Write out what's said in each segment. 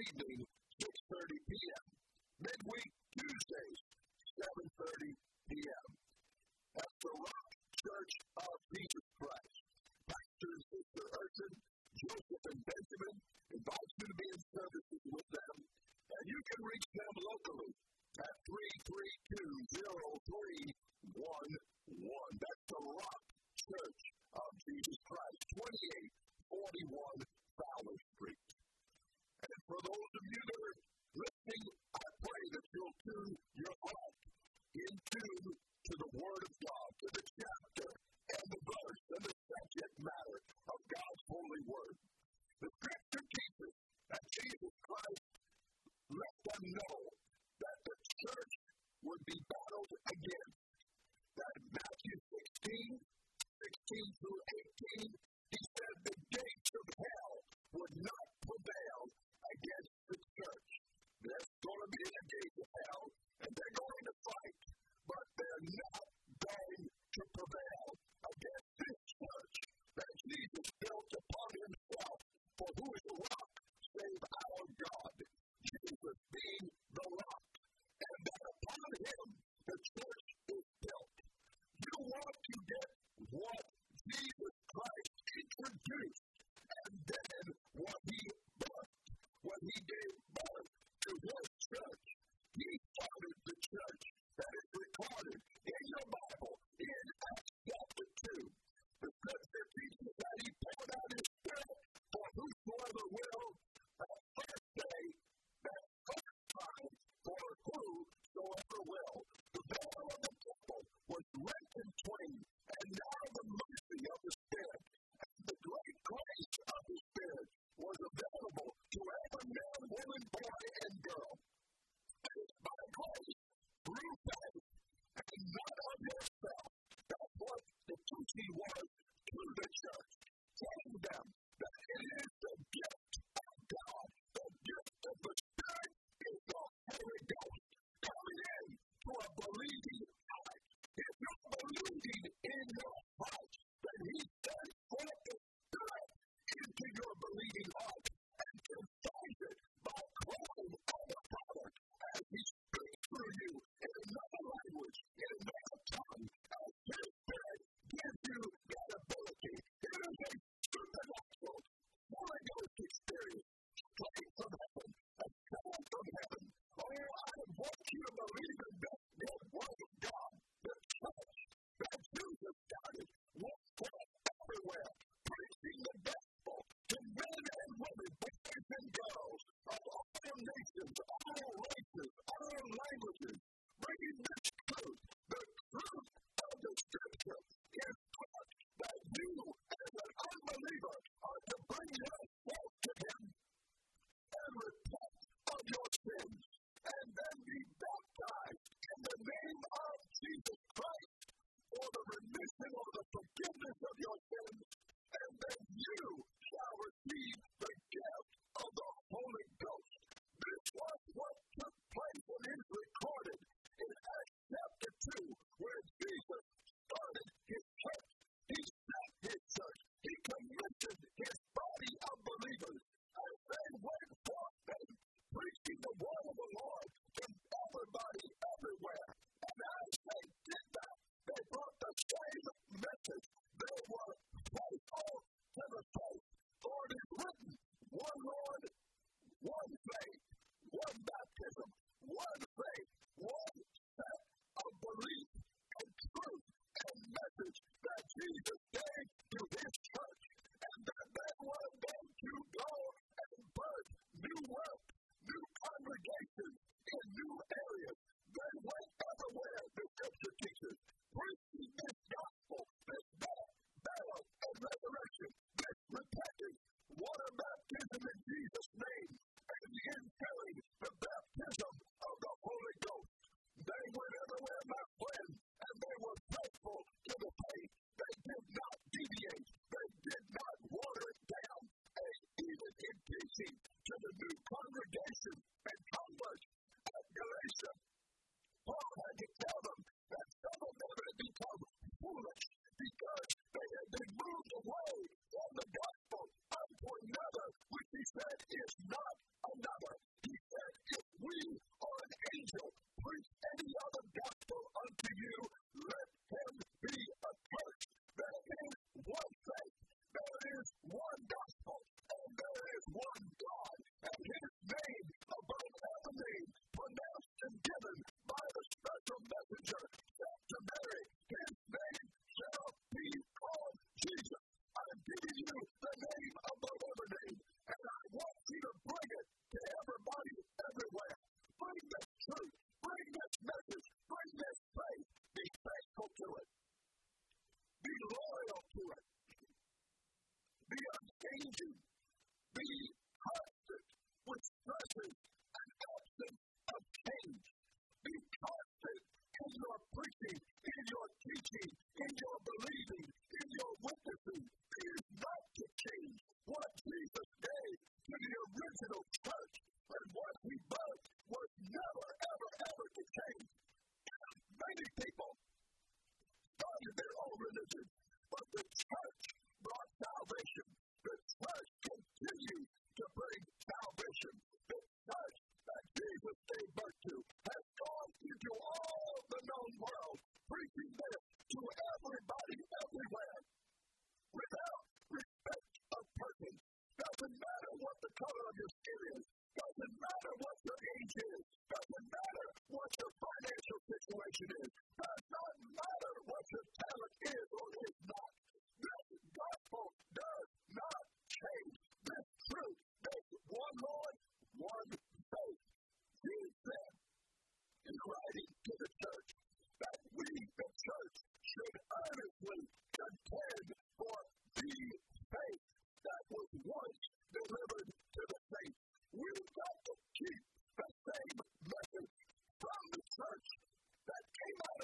Evening, 6.30 p.m. Midweek that your Many people started their own religion, but the church brought salvation. The church continues.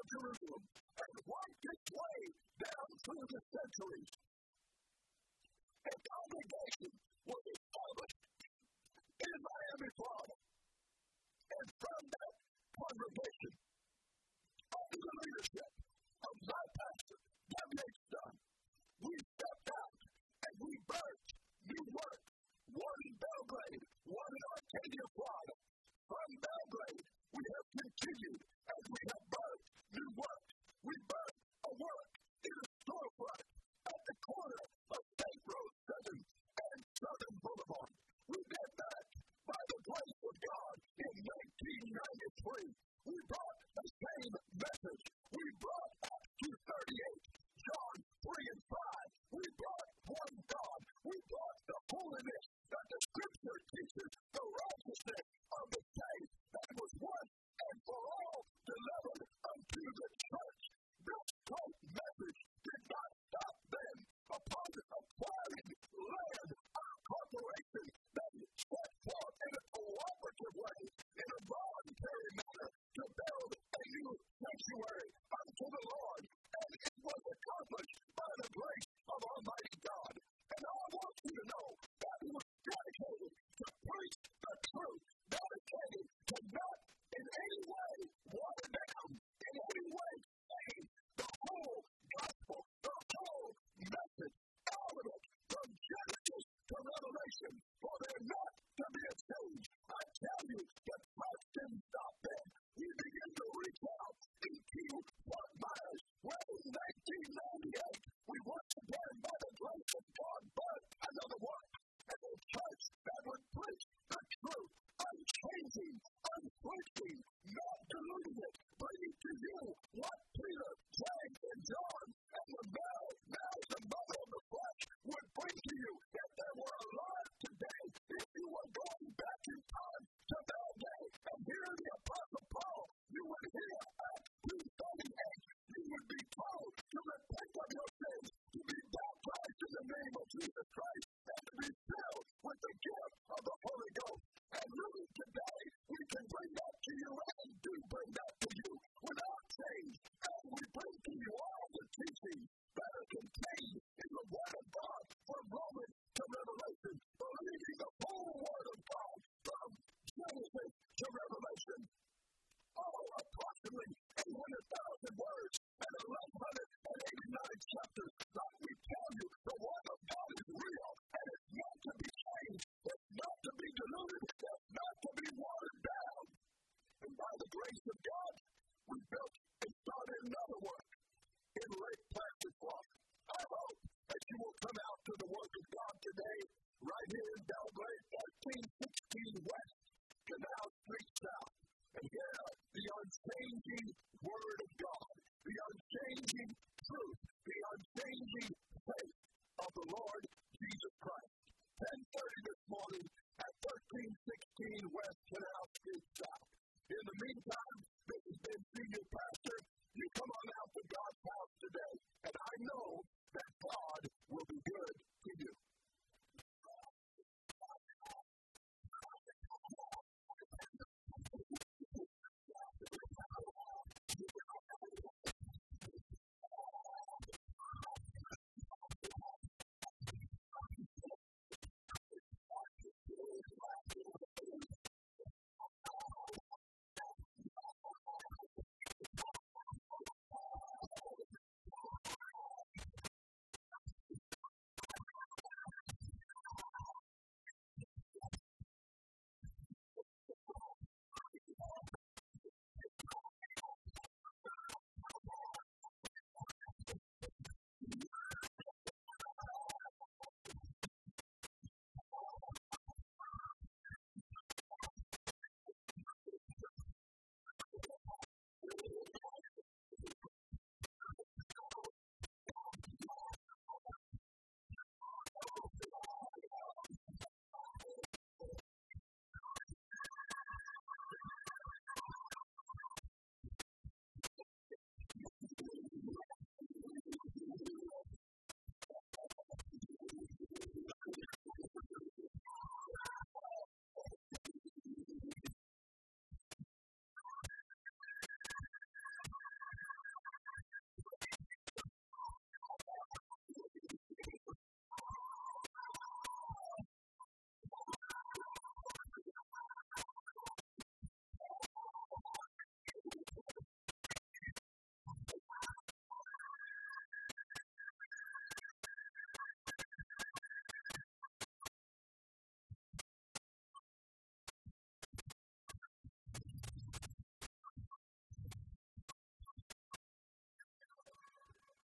Jerusalem and worked its way down through the centuries. A congregation was established in Miami, Florida. And from that congregation, under the leadership of my pastor, W.H. Dunn, we stepped out and we birthed new work, one in Belle Glade, one in Arcadia, Florida. From Belle Glade, we have continued as we have